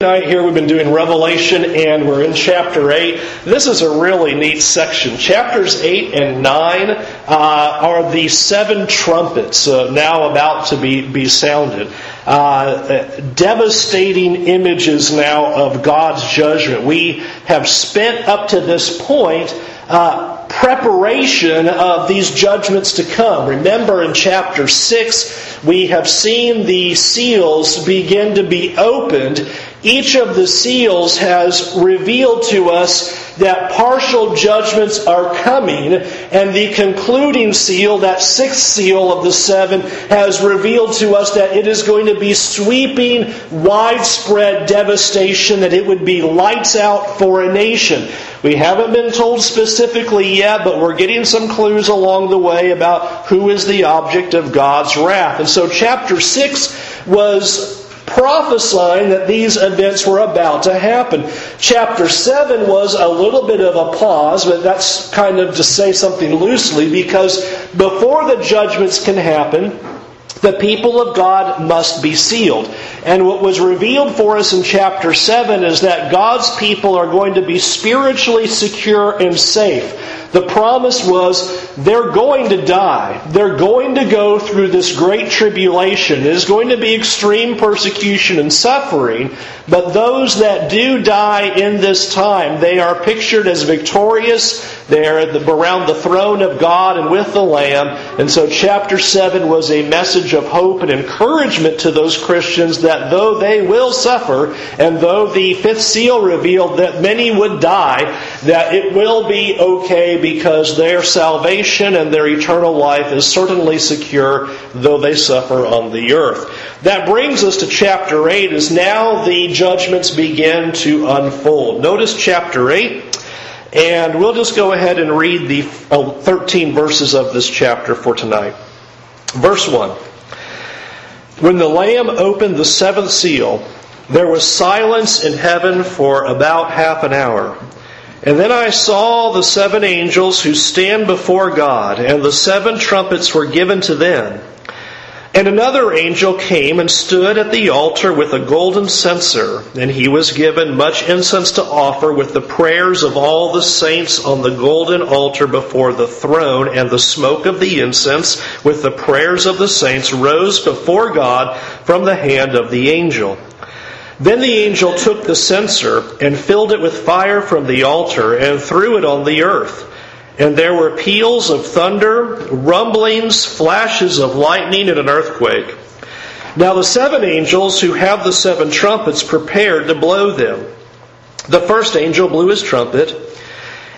Tonight here we've been doing Revelation and we're in chapter 8. This is a really neat section. Chapters 8 and 9 uh, are the seven trumpets uh, now about to be, be sounded. Uh, devastating images now of God's judgment. We have spent up to this point uh, preparation of these judgments to come. Remember in chapter 6, we have seen the seals begin to be opened each of the seals has revealed to us that partial judgments are coming, and the concluding seal, that sixth seal of the seven, has revealed to us that it is going to be sweeping, widespread devastation, that it would be lights out for a nation. We haven't been told specifically yet, but we're getting some clues along the way about who is the object of God's wrath. And so, chapter 6 was prophesying that these events were about to happen. Chapter 7 was a little bit of a pause, but that's kind of to say something loosely because before the judgments can happen, the people of God must be sealed. And what was revealed for us in chapter 7 is that God's people are going to be spiritually secure and safe. The promise was they're going to die. They're going to go through this great tribulation. It is going to be extreme persecution and suffering. But those that do die in this time, they are pictured as victorious. They are around the throne of God and with the Lamb. And so chapter 7 was a message of hope and encouragement to those Christians that though they will suffer, and though the fifth seal revealed that many would die, that it will be okay because their salvation and their eternal life is certainly secure, though they suffer on the earth. That brings us to chapter 8, as now the judgments begin to unfold. Notice chapter 8. And we'll just go ahead and read the uh, 13 verses of this chapter for tonight. Verse 1 When the Lamb opened the seventh seal, there was silence in heaven for about half an hour. And then I saw the seven angels who stand before God, and the seven trumpets were given to them. And another angel came and stood at the altar with a golden censer, and he was given much incense to offer with the prayers of all the saints on the golden altar before the throne, and the smoke of the incense with the prayers of the saints rose before God from the hand of the angel. Then the angel took the censer and filled it with fire from the altar and threw it on the earth. And there were peals of thunder, rumblings, flashes of lightning, and an earthquake. Now the seven angels who have the seven trumpets prepared to blow them. The first angel blew his trumpet,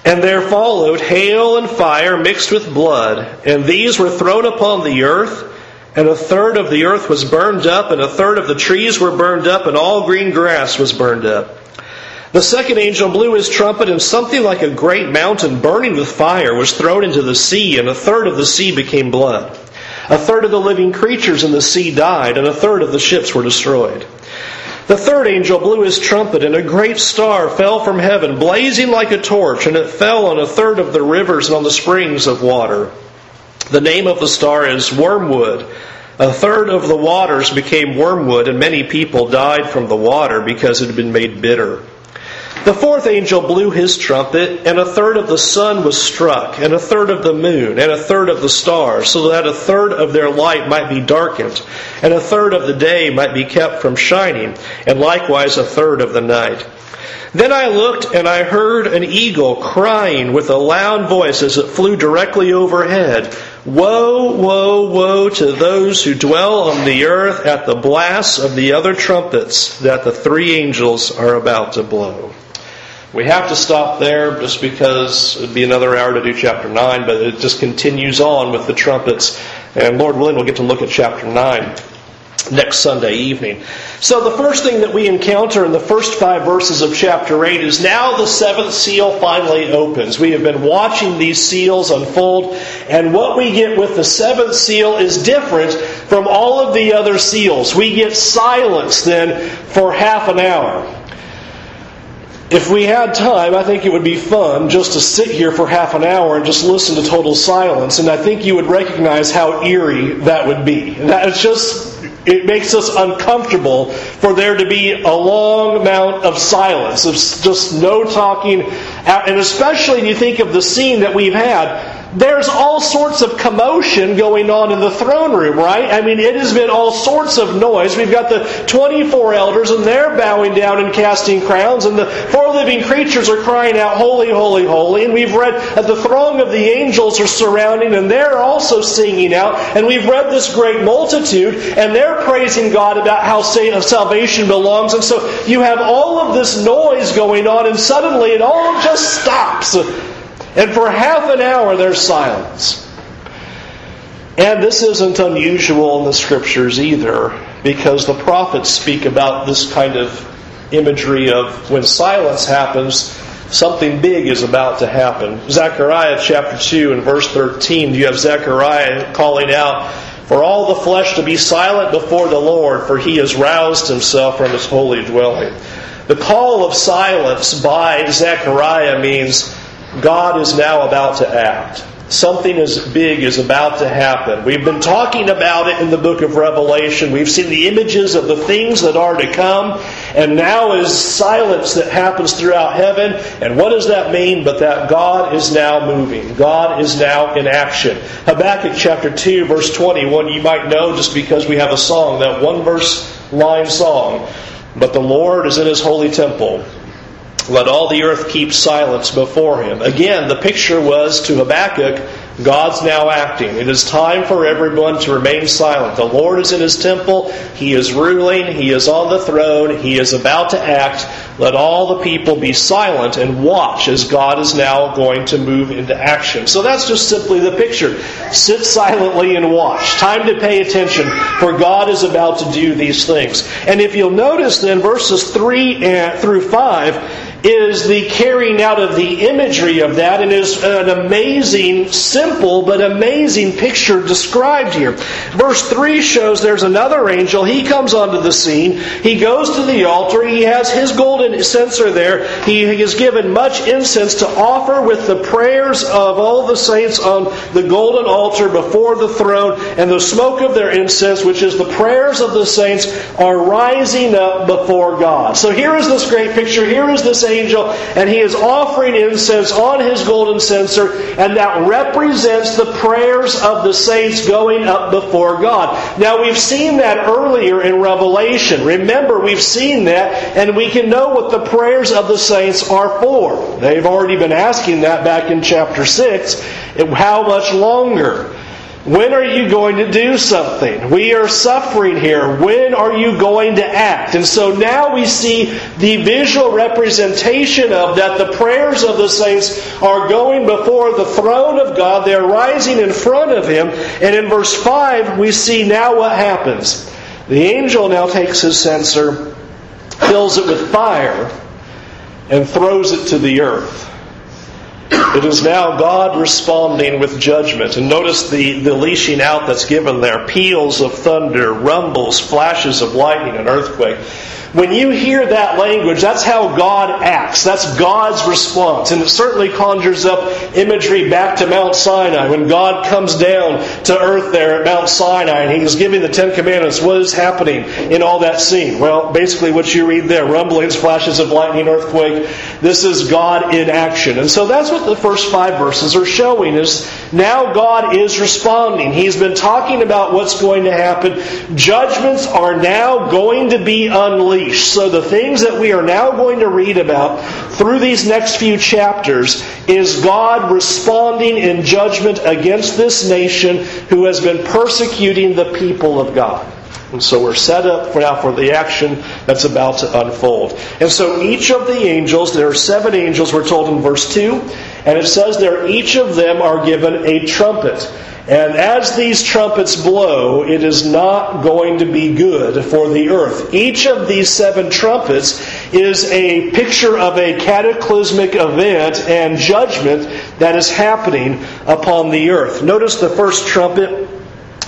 and there followed hail and fire mixed with blood, and these were thrown upon the earth and a third of the earth was burned up, and a third of the trees were burned up, and all green grass was burned up. The second angel blew his trumpet, and something like a great mountain burning with fire was thrown into the sea, and a third of the sea became blood. A third of the living creatures in the sea died, and a third of the ships were destroyed. The third angel blew his trumpet, and a great star fell from heaven, blazing like a torch, and it fell on a third of the rivers and on the springs of water. The name of the star is Wormwood. A third of the waters became wormwood, and many people died from the water because it had been made bitter. The fourth angel blew his trumpet, and a third of the sun was struck, and a third of the moon, and a third of the stars, so that a third of their light might be darkened, and a third of the day might be kept from shining, and likewise a third of the night. Then I looked and I heard an eagle crying with a loud voice as it flew directly overhead. Woe, woe, woe to those who dwell on the earth at the blasts of the other trumpets that the three angels are about to blow. We have to stop there just because it would be another hour to do chapter 9, but it just continues on with the trumpets. And Lord willing, we'll get to look at chapter 9 next Sunday evening. So, the first thing that we encounter in the first five verses of chapter 8 is now the seventh seal finally opens. We have been watching these seals unfold, and what we get with the seventh seal is different from all of the other seals. We get silence then for half an hour. If we had time, I think it would be fun just to sit here for half an hour and just listen to total silence, and I think you would recognize how eerie that would be. That is just it makes us uncomfortable for there to be a long amount of silence, of just no talking. And especially when you think of the scene that we've had, there's all sorts of commotion going on in the throne room, right? I mean, it has been all sorts of noise. We've got the 24 elders, and they're bowing down and casting crowns, and the four living creatures are crying out, Holy, holy, holy. And we've read that the throng of the angels are surrounding, and they're also singing out. And we've read this great multitude, and they're praising God about how uh, salvation belongs. And so you have all of this noise going on, and suddenly it all just stops. And for half an hour, there's silence. And this isn't unusual in the scriptures either, because the prophets speak about this kind of imagery of when silence happens, something big is about to happen. Zechariah chapter 2 and verse 13, you have Zechariah calling out, For all the flesh to be silent before the Lord, for he has roused himself from his holy dwelling. The call of silence by Zechariah means God is now about to act. Something as big is about to happen. We've been talking about it in the book of Revelation. We've seen the images of the things that are to come, and now is silence that happens throughout heaven. And what does that mean? But that God is now moving. God is now in action. Habakkuk chapter 2, verse 21, you might know just because we have a song, that one verse line song. But the Lord is in his holy temple. Let all the earth keep silence before him. Again, the picture was to Habakkuk, God's now acting. It is time for everyone to remain silent. The Lord is in his temple. He is ruling. He is on the throne. He is about to act. Let all the people be silent and watch as God is now going to move into action. So that's just simply the picture. Sit silently and watch. Time to pay attention, for God is about to do these things. And if you'll notice then, verses 3 through 5, is the carrying out of the imagery of that and is an amazing, simple but amazing picture described here. Verse 3 shows there's another angel. He comes onto the scene. He goes to the altar. He has his golden censer there. He is given much incense to offer with the prayers of all the saints on the golden altar before the throne, and the smoke of their incense, which is the prayers of the saints, are rising up before God. So here is this great picture. Here is this angel, and he is offering incense on his golden censer, and that represents the prayers of the saints going up before God. Now, we've seen that earlier in Revelation. Remember, we've seen that, and we can know what the prayers of the saints are for. They've already been asking that back in chapter 6. How much longer? When are you going to do something? We are suffering here. When are you going to act? And so now we see the visual representation of that the prayers of the saints are going before the throne of God. They're rising in front of Him. And in verse 5, we see now what happens. The angel now takes his censer, fills it with fire, and throws it to the earth. It is now God responding with judgment. And notice the, the leashing out that's given there peals of thunder, rumbles, flashes of lightning, and earthquake. When you hear that language, that's how God acts. That's God's response. And it certainly conjures up imagery back to Mount Sinai when God comes down to earth there at Mount Sinai and He's giving the Ten Commandments. What is happening in all that scene? Well, basically what you read there rumblings, flashes of lightning, earthquake. This is God in action. And so that's what the first five verses are showing is now God is responding. He's been talking about what's going to happen. Judgments are now going to be unleashed unleashed. So the things that we are now going to read about through these next few chapters is God responding in judgment against this nation who has been persecuting the people of God. And so we're set up for now for the action that's about to unfold. And so each of the angels, there are seven angels, we're told in verse 2, and it says there each of them are given a trumpet. And as these trumpets blow, it is not going to be good for the earth. Each of these seven trumpets is a picture of a cataclysmic event and judgment that is happening upon the earth. Notice the first trumpet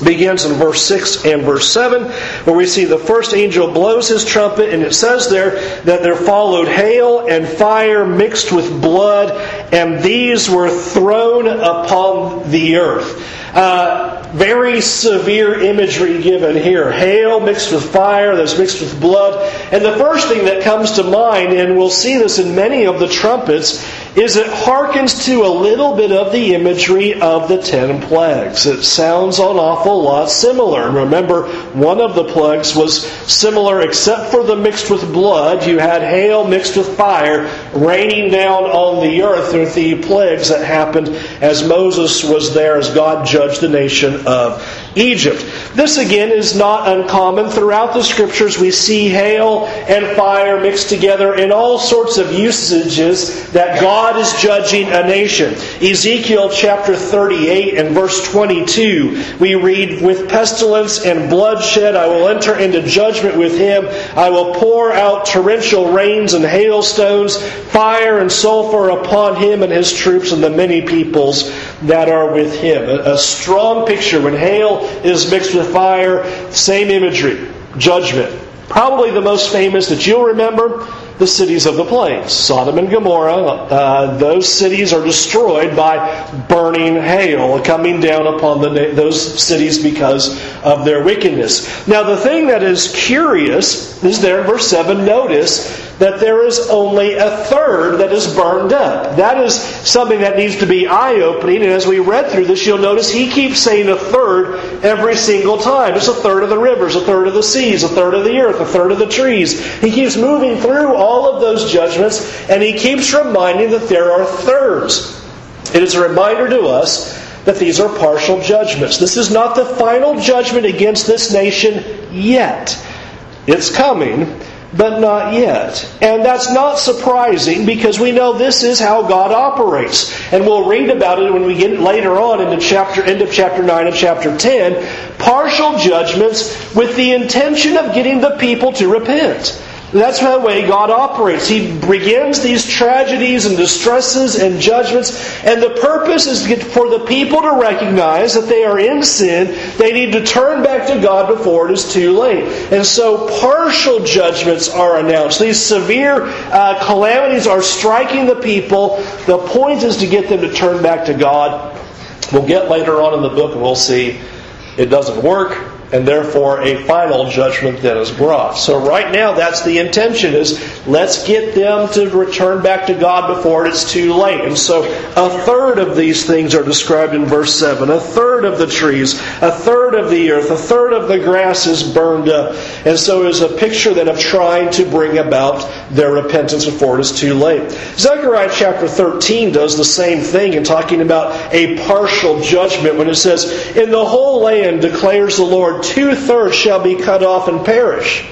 begins in verse 6 and verse 7, where we see the first angel blows his trumpet, and it says there that there followed hail and fire mixed with blood, and these were thrown upon the earth. Uh, very severe imagery given here. Hail mixed with fire, that's mixed with blood. And the first thing that comes to mind, and we'll see this in many of the trumpets, is it harkens to a little bit of the imagery of the ten plagues. It sounds an awful lot similar. Remember, one of the plagues was similar except for the mixed with blood. You had hail mixed with fire raining down on the earth with the plagues that happened as Moses was there as God judged the nation of Egypt. This again is not uncommon. Throughout the scriptures, we see hail and fire mixed together in all sorts of usages that God is judging a nation. Ezekiel chapter 38 and verse 22, we read, With pestilence and bloodshed I will enter into judgment with him. I will pour out torrential rains and hailstones, fire and sulfur upon him and his troops and the many peoples that are with him. A, strong picture when hail is mixed with fire, same imagery, judgment. Probably the most famous that you'll remember the cities of the plains. Sodom and Gomorrah, uh, those cities are destroyed by burning hail coming down upon the, those cities because of their wickedness. Now, the thing that is curious is there in verse 7, notice that there is only a third that is burned up. That is something that needs to be eye opening. And as we read through this, you'll notice he keeps saying a third every single time. It's a third of the rivers, a third of the seas, a third of the earth, a third of the trees. He keeps moving through all of those judgments, and he keeps reminding that there are thirds. It is a reminder to us that these are partial judgments. This is not the final judgment against this nation yet. It's coming, but not yet. And that's not surprising because we know this is how God operates. And we'll read about it when we get later on into chapter end of chapter 9 and chapter 10, partial judgments with the intention of getting the people to repent. That's the way God operates. He begins these tragedies and distresses and judgments, and the purpose is for the people to recognize that they are in sin. They need to turn back to God before it is too late. And so partial judgments are announced. These severe uh, calamities are striking the people. The point is to get them to turn back to God. We'll get later on in the book and we'll see it doesn't work and therefore a final judgment that is brought. So right now that's the intention is let's get them to return back to God before it's too late. And so a third of these things are described in verse 7. A third of the trees, a third of the earth, a third of the grass is burned up. And so is a picture then of trying to bring about their repentance before it is too late. Zechariah chapter 13 does the same thing in talking about a partial judgment when it says, In the whole land declares the Lord, two thirds shall be cut off and perish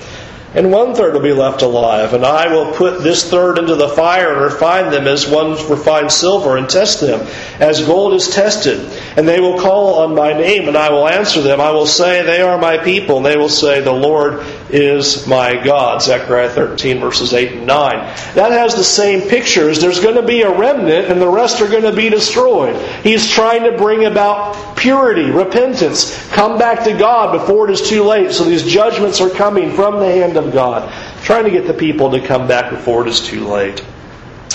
and one third will be left alive. And I will put this third into the fire and refine them as one refines silver and test them as gold is tested. And they will call on my name and I will answer them. I will say, They are my people. And they will say, The Lord is my God. Zechariah 13, verses 8 and 9. That has the same pictures. There's going to be a remnant and the rest are going to be destroyed. He's trying to bring about purity, repentance. Come back to God before it is too late. So these judgments are coming from the hand of God, trying to get the people to come back before it is too late.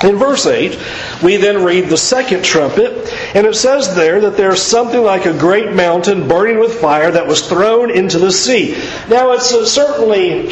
In verse 8, we then read the second trumpet, and it says there that there's something like a great mountain burning with fire that was thrown into the sea. Now, it's uh, certainly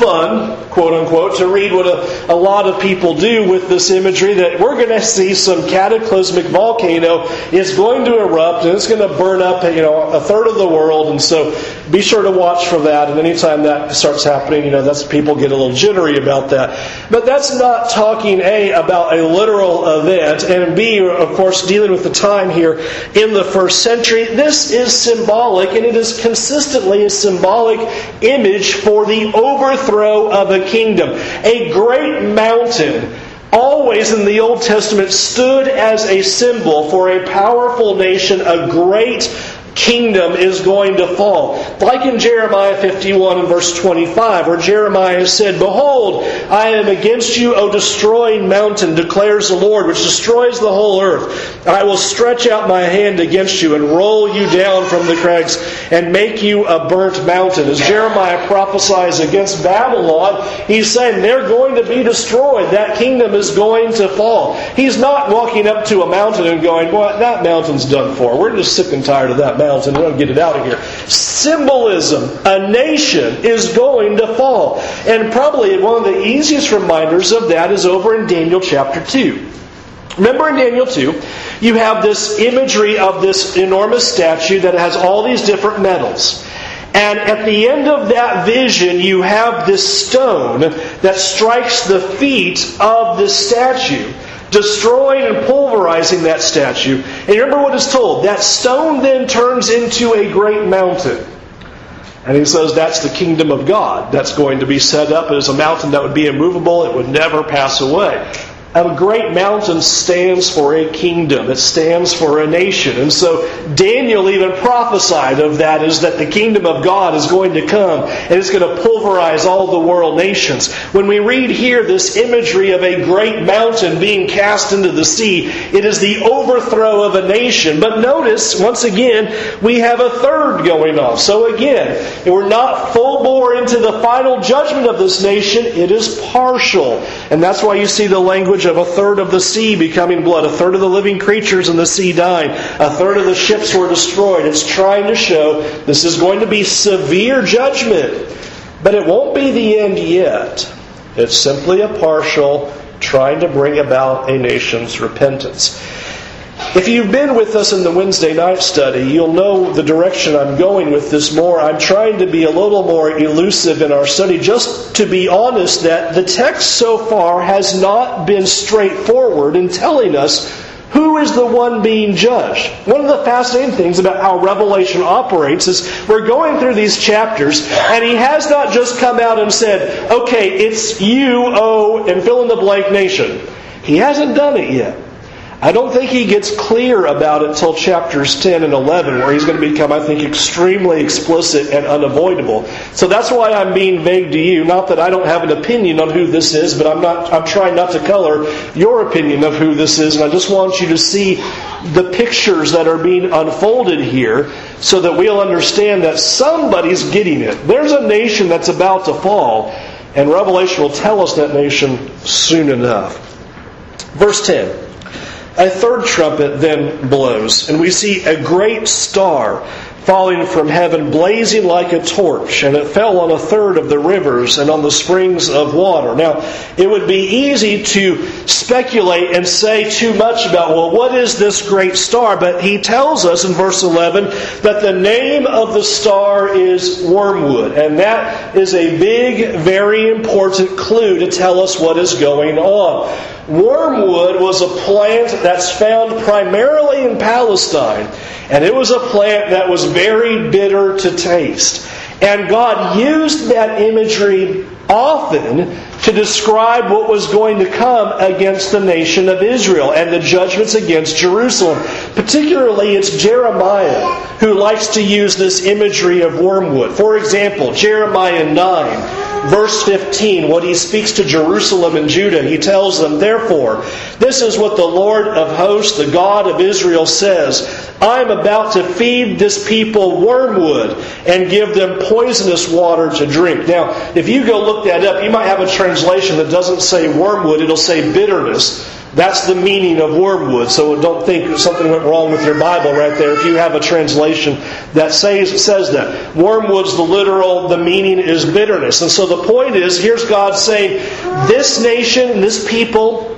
fun, quote unquote, to read what a, a lot of people do with this imagery that we're going to see some cataclysmic volcano is going to erupt and it's going to burn up, you know, a third of the world. And so be sure to watch for that. And anytime that starts happening, you know, that's people get a little jittery about that. But that's not talking A about a literal event, and B, of course, dealing with the time here in the first century. This is symbolic, and it is consistently a symbolic image for the overthrow overthrow of a kingdom. A great mountain always in the Old Testament stood as a symbol for a powerful nation, a great kingdom is going to fall. Like in Jeremiah 51 and verse 25, where Jeremiah said, Behold, I am against you, O destroying mountain, declares the Lord, which destroys the whole earth. I will stretch out my hand against you and roll you down from the crags and make you a burnt mountain. As Jeremiah prophesies against Babylon, he's saying they're going to be destroyed. That kingdom is going to fall. He's not walking up to a mountain and going, Well, that mountain's done for. We're just sick and tired of that We're going to get it out of here. Symbolism. A nation is going to fall. And probably one of the easiest reminders of that is over in Daniel chapter 2. Remember in Daniel 2, you have this imagery of this enormous statue that has all these different metals. And at the end of that vision, you have this stone that strikes the feet of the statue, destroying and pulverizing that statue. And remember what is told that stone then turns into a great mountain. And he says that's the kingdom of God. That's going to be set up as a mountain that would be immovable, it would never pass away. A great mountain stands for a kingdom. It stands for a nation. And so Daniel even prophesied of that is that the kingdom of God is going to come and it's going to pulverize all the world nations. When we read here this imagery of a great mountain being cast into the sea, it is the overthrow of a nation. But notice, once again, we have a third going off. So again, we're not full bore into the final judgment of this nation. It is partial. And that's why you see the language of a third of the sea becoming blood, a third of the living creatures in the sea dying, a third of the ships were destroyed. It's trying to show this is going to be severe judgment, but it won't be the end yet. It's simply a partial trying to bring about a nation's repentance. If you've been with us in the Wednesday night study, you'll know the direction I'm going with this more. I'm trying to be a little more elusive in our study, just to be honest that the text so far has not been straightforward in telling us who is the one being judged? One of the fascinating things about how Revelation operates is we're going through these chapters, and he has not just come out and said, okay, it's you, oh, and fill in the blank nation. He hasn't done it yet. I don't think he gets clear about it till chapters 10 and 11, where he's going to become, I think, extremely explicit and unavoidable. So that's why I'm being vague to you. Not that I don't have an opinion on who this is, but I'm not. I'm trying not to color your opinion of who this is, and I just want you to see the pictures that are being unfolded here, so that we'll understand that somebody's getting it. There's a nation that's about to fall, and Revelation will tell us that nation soon enough. Verse 10. A third trumpet then blows, and we see a great star falling from heaven, blazing like a torch, and it fell on a third of the rivers and on the springs of water. Now, it would be easy to speculate and say too much about, well, what is this great star? But he tells us in verse 11 that the name of the star is wormwood, and that is a big, very important clue to tell us what is going on. Wormwood was a plant that's found primarily in Palestine, and it was a plant that was very bitter to taste. And God used that imagery often to describe what was going to come against the nation of Israel and the judgments against Jerusalem. Particularly, it's Jeremiah who likes to use this imagery of wormwood. For example, Jeremiah 9 verse 15, when he speaks to Jerusalem and Judah, he tells them, Therefore, this is what the Lord of hosts, the God of Israel, says I am about to feed this people wormwood and give them poisonous water to drink. Now, if you go look that up, you might have a translation that doesn't say wormwood, it'll say bitterness. That's the meaning of wormwood. So don't think something went wrong with your Bible right there if you have a translation that says, says that. Wormwood's the literal, the meaning is bitterness. And so the point is, here's God saying, this nation, this people,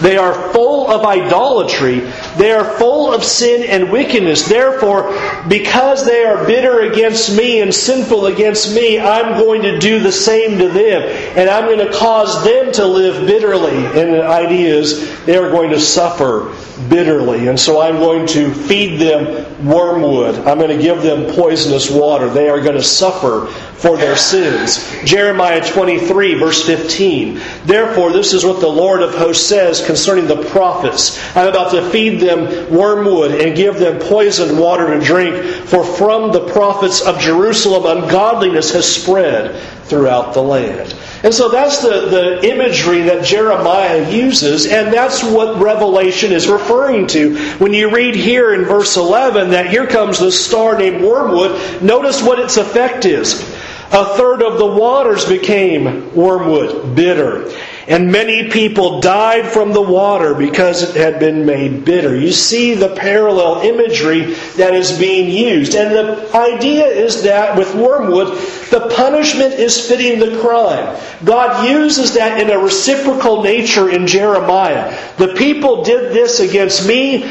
they are full of idolatry. They are full of sin and wickedness. Therefore, because they are bitter against me and sinful against me, I'm going to do the same to them. And I'm going to cause them to live bitterly. And the idea is they are going to suffer bitterly. And so I'm going to feed them wormwood. I'm going to give them poisonous water. They are going to suffer for their sins. Jeremiah 23, verse 15. Therefore, this is what the Lord of hosts says concerning the prophets. I'm about to feed them wormwood and give them poisoned water to drink, for from the prophets of Jerusalem ungodliness has spread throughout the land. And so that's the, the imagery that Jeremiah uses, and that's what Revelation is referring to. When you read here in verse 11 that here comes this star named Wormwood, notice what its effect is. A third of the waters became wormwood, bitter. and many people died from the water because it had been made bitter. You see the parallel imagery that is being used. And the idea is that with wormwood, the punishment is fitting the crime. God uses that in a reciprocal nature in Jeremiah. The people did this against me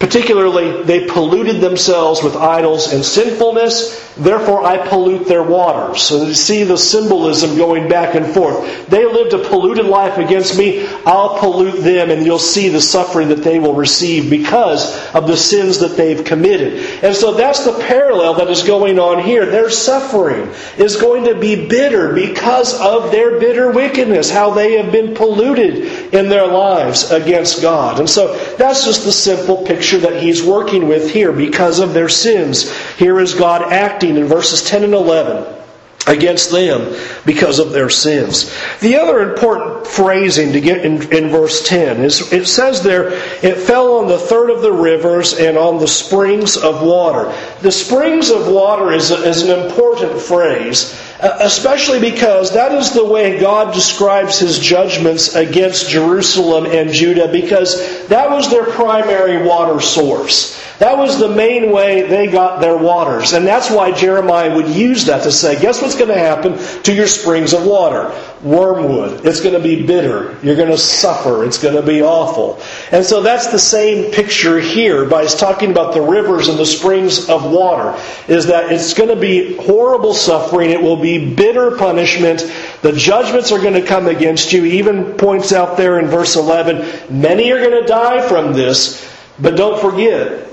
Particularly, they polluted themselves with idols and sinfulness, therefore I pollute their waters. So you see the symbolism going back and forth. They lived a polluted life against me, I'll pollute them, and you'll see the suffering that they will receive because of the sins that they've committed. And so that's the parallel that is going on here. Their suffering is going to be bitter because of their bitter wickedness, how they have been polluted in their lives against God. And so that's just the simple picture that he's working with here because of their sins. Here is God acting in verses 10 and 11 against them because of their sins. The other important phrasing to get in, in, verse 10 is it says there, it fell on the third of the rivers and on the springs of water. The springs of water is, a, is an important phrase, uh, especially because that is the way God describes his judgments against Jerusalem and Judah because that was their primary water source. That was the main way they got their waters. And that's why Jeremiah would use that to say, guess what's going to happen to your springs of water? Wormwood. It's going to be bitter. You're going to suffer. It's going to be awful. And so that's the same picture here by talking about the rivers and the springs of water, is that it's going to be horrible suffering. It will be bitter punishment. The judgments are going to come against you. He even points out there in verse 11, many are going to die from this, but don't forget,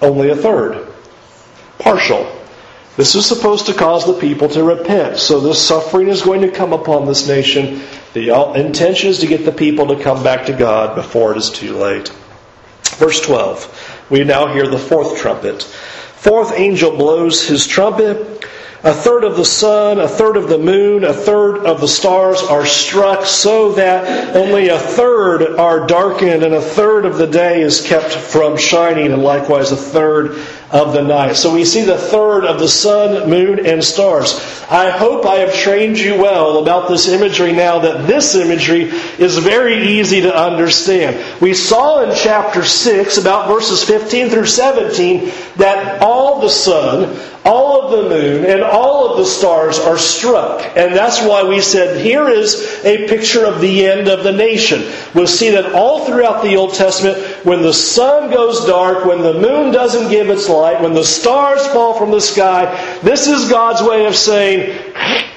only a third. Partial. This is supposed to cause the people to repent. So this suffering is going to come upon this nation. The uh, intention is to get the people to come back to God before it is too late. Verse 12. We now hear the fourth trumpet. Fourth angel blows his trumpet. A third of the sun, a third of the moon, a third of the stars are struck so that only a third are darkened and a third of the day is kept from shining and likewise a third of the night. So we see the third of the sun, moon, and stars. I hope I have trained you well about this imagery now that this imagery is very easy to understand. We saw in chapter 6, about verses 15 through 17, that all the sun, all of the moon, and all of the stars are struck. And that's why we said here is a picture of the end of the nation. We'll see that all throughout the Old Testament, when the sun goes dark, when the moon doesn't give its light, when the stars fall from the sky, this is God's way of saying,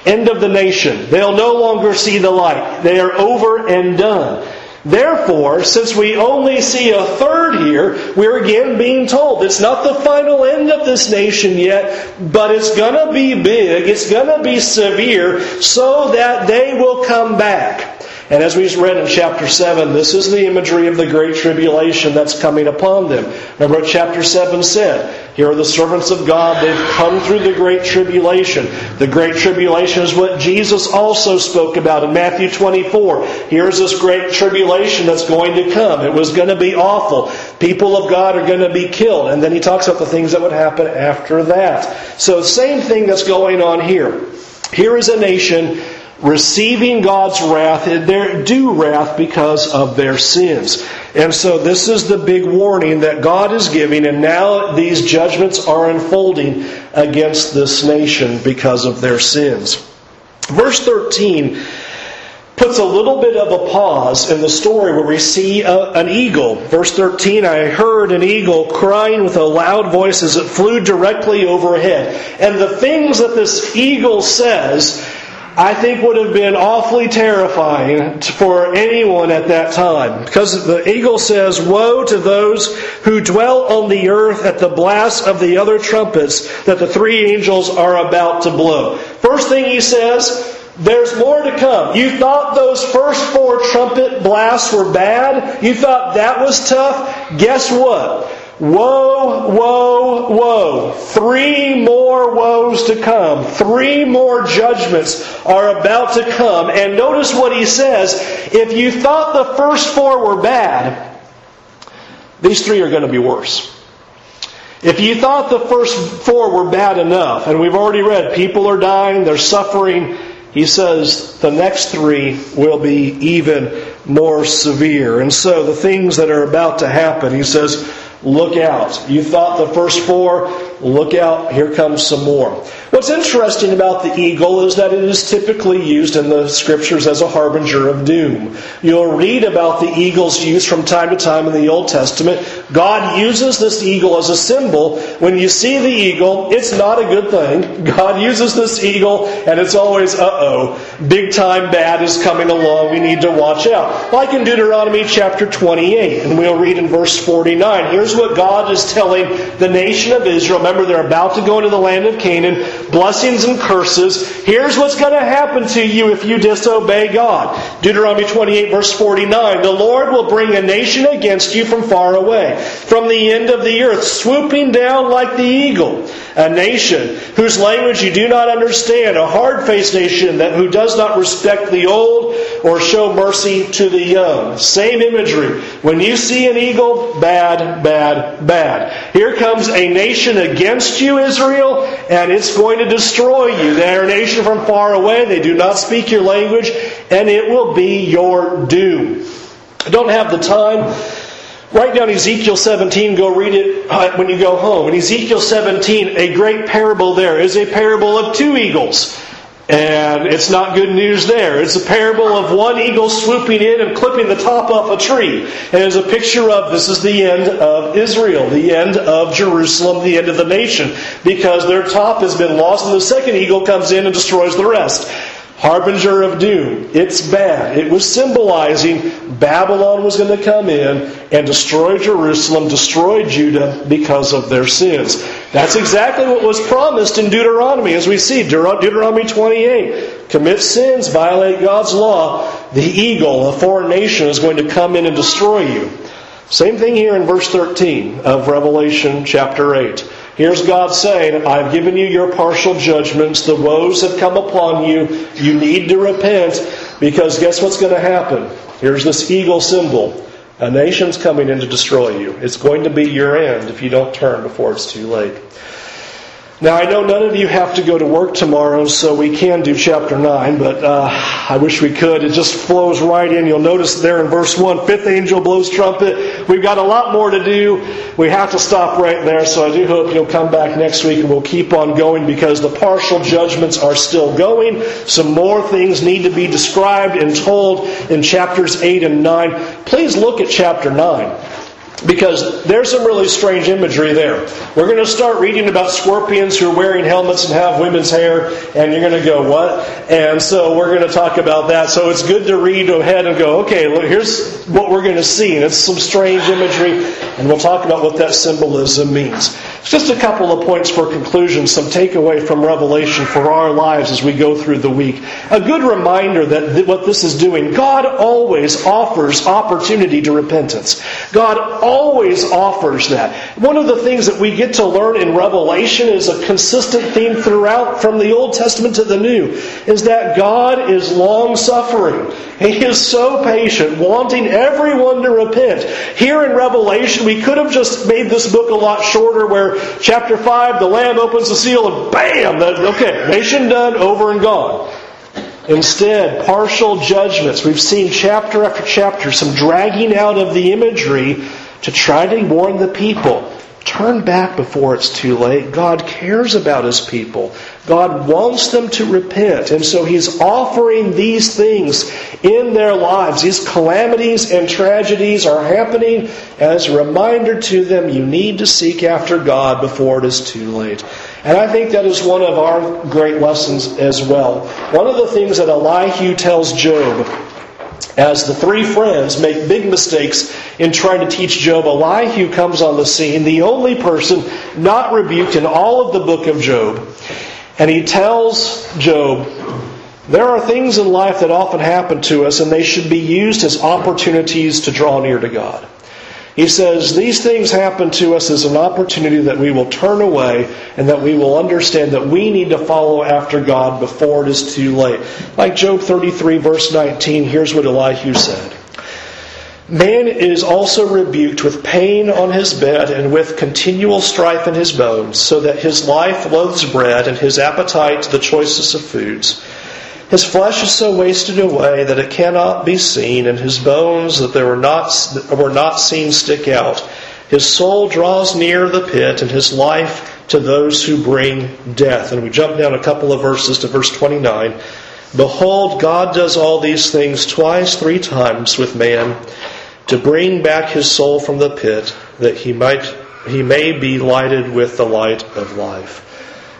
end of the nation. They'll no longer see the light. They are over and done. Therefore, since we only see a third here, we're again being told it's not the final end of this nation yet, but it's going to be big, it's going to be severe, so that they will come back. And as we read in chapter 7, this is the imagery of the great tribulation that's coming upon them. Remember what chapter 7 said. Here are the servants of God. They've come through the great tribulation. The great tribulation is what Jesus also spoke about in Matthew 24. Here's this great tribulation that's going to come. It was going to be awful. People of God are going to be killed. And then he talks about the things that would happen after that. So, same thing that's going on here. Here is a nation receiving God's wrath, their due wrath because of their sins. And so this is the big warning that God is giving, and now these judgments are unfolding against this nation because of their sins. Verse 13 puts a little bit of a pause in the story where we see a, an eagle. Verse 13, I heard an eagle crying with a loud voice as it flew directly overhead. And the things that this eagle says I think would have been awfully terrifying for anyone at that time. Because the eagle says, Woe to those who dwell on the earth at the blast of the other trumpets that the three angels are about to blow. First thing he says, there's more to come. You thought those first four trumpet blasts were bad? You thought that was tough? Guess what? Woe, woe, woe. Three more woes to come. Three more judgments are about to come. And notice what he says. If you thought the first four were bad, these three are going to be worse. If you thought the first four were bad enough, and we've already read, people are dying, they're suffering, he says the next three will be even more severe. And so the things that are about to happen, he says, look out. You thought the first four, look out, here comes some more. What's interesting about the eagle is that it is typically used in the scriptures as a harbinger of doom. You'll read about the eagle's use from time to time in the Old Testament. God uses this eagle as a symbol. When you see the eagle, it's not a good thing. God uses this eagle, and it's always, uh oh, big time bad is coming along. We need to watch out. Like in Deuteronomy chapter 28, and we'll read in verse 49. Here's what God is telling the nation of Israel. Remember, they're about to go into the land of Canaan blessings and curses. Here's what's going to happen to you if you disobey God. Deuteronomy 28, verse 49. The Lord will bring a nation against you from far away, from the end of the earth, swooping down like the eagle. A nation whose language you do not understand, a hard faced nation that who does not respect the old or show mercy to the young. Same imagery. When you see an eagle, bad, bad, bad. Here comes a nation against you, Israel, and it's going to destroy you. They are a nation from far away. They do not speak your language, and it will be your doom. I don't have the time. Write down Ezekiel 17, go read it uh, when you go home. In Ezekiel 17, a great parable there is a parable of two eagles. And it's not good news there. It's a parable of one eagle swooping in and clipping the top off a tree. And it's a picture of this is the end of Israel, the end of Jerusalem, the end of the nation, because their top has been lost and the second eagle comes in and destroys the rest harbinger of doom. It's bad. It was symbolizing Babylon was going to come in and destroy Jerusalem, destroy Judah because of their sins. That's exactly what was promised in Deuteronomy, as we see Deuteronomy 28. Commit sins, violate God's law. The eagle, a foreign nation, is going to come in and destroy you. Same thing here in verse 13 of Revelation chapter 8. Here's God saying, I've given you your partial judgments. The woes have come upon you. You need to repent because guess what's going to happen? Here's this eagle symbol. A nation's coming in to destroy you. It's going to be your end if you don't turn before it's too late. Now, I know none of you have to go to work tomorrow, so we can do chapter 9, but uh, I wish we could. It just flows right in. You'll notice there in verse 1, fifth angel blows trumpet. We've got a lot more to do. We have to stop right there, so I do hope you'll come back next week and we'll keep on going because the partial judgments are still going. Some more things need to be described and told in chapters 8 and 9. Please look at chapter 9 because there's some really strange imagery there. We're going to start reading about scorpions who are wearing helmets and have women's hair, and you're going to go, what? And so we're going to talk about that. So it's good to read ahead and go, okay, look, here's what we're going to see. And it's some strange imagery, and we'll talk about what that symbolism means. Just a couple of points for conclusion, some takeaway from Revelation for our lives as we go through the week. A good reminder that what this is doing, God always offers opportunity to repentance. God always offers that. One of the things that we get to learn in Revelation is a consistent theme throughout from the Old Testament to the New is that God is long suffering. He is so patient, wanting everyone to repent. Here in Revelation, we could have just made this book a lot shorter where chapter 5, the Lamb opens the seal and bam, okay, nation done, over and gone. Instead, partial judgments. We've seen chapter after chapter some dragging out of the imagery to try to warn the people. Turn back before it's too late. God cares about His people. God wants them to repent. And so He's offering these things in their lives. These calamities and tragedies are happening as a reminder to them you need to seek after God before it is too late. And I think that is one of our great lessons as well. One of the things that Elihu tells Job as the three friends make big mistakes in trying to teach Job, Elihu comes on the scene, the only person not rebuked in all of the book of Job. And he tells Job, there are things in life that often happen to us, and they should be used as opportunities to draw near to God. He says these things happen to us as an opportunity that we will turn away and that we will understand that we need to follow after God before it is too late. Like Job 33, verse 19, here's what Elihu said. Man is also rebuked with pain on his bed and with continual strife in his bones, so that his life loathes bread and his appetite the choicest of foods. His flesh is so wasted away that it cannot be seen, and his bones that they were not, were not seen stick out. His soul draws near the pit, and his life to those who bring death. And we jump down a couple of verses to verse 29. Behold, God does all these things twice, three times with man, to bring back his soul from the pit, that he might he may be lighted with the light of life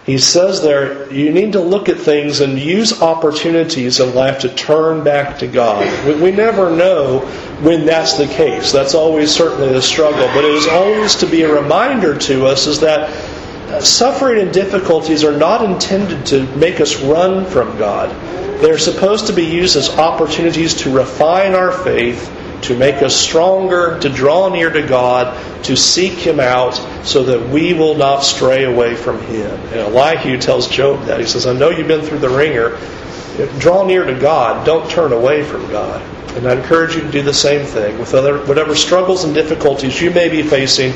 he says there, you need to look at things and use opportunities in life to turn back to God. We, we, never know when that's the case. That's always certainly the struggle. But it is always to be a reminder to us is that uh, suffering and difficulties are not intended to make us run from God. They're supposed to be used as opportunities to refine our faith to make us stronger, to draw near to God, to seek Him out, so that we will not stray away from Him. And Elihu tells Job that. He says, I know you've been through the wringer. Draw near to God. Don't turn away from God. And I encourage you to do the same thing. With other, whatever struggles and difficulties you may be facing,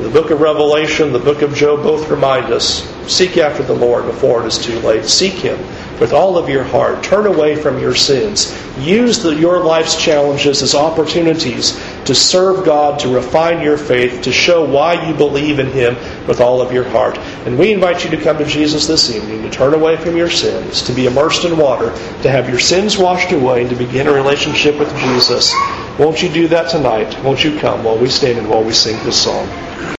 the book of Revelation, the book of Job both remind us seek after the Lord before it is too late. Seek Him with all of your heart. Turn away from your sins. Use the, your life's challenges as opportunities to serve God, to refine your faith, to show why you believe in Him with all of your heart. And we invite you to come to Jesus this evening, to turn away from your sins, to be immersed in water, to have your sins washed away, and to begin a relationship with Jesus. Won't you do that tonight? Won't you come while we stand and while we sing this song?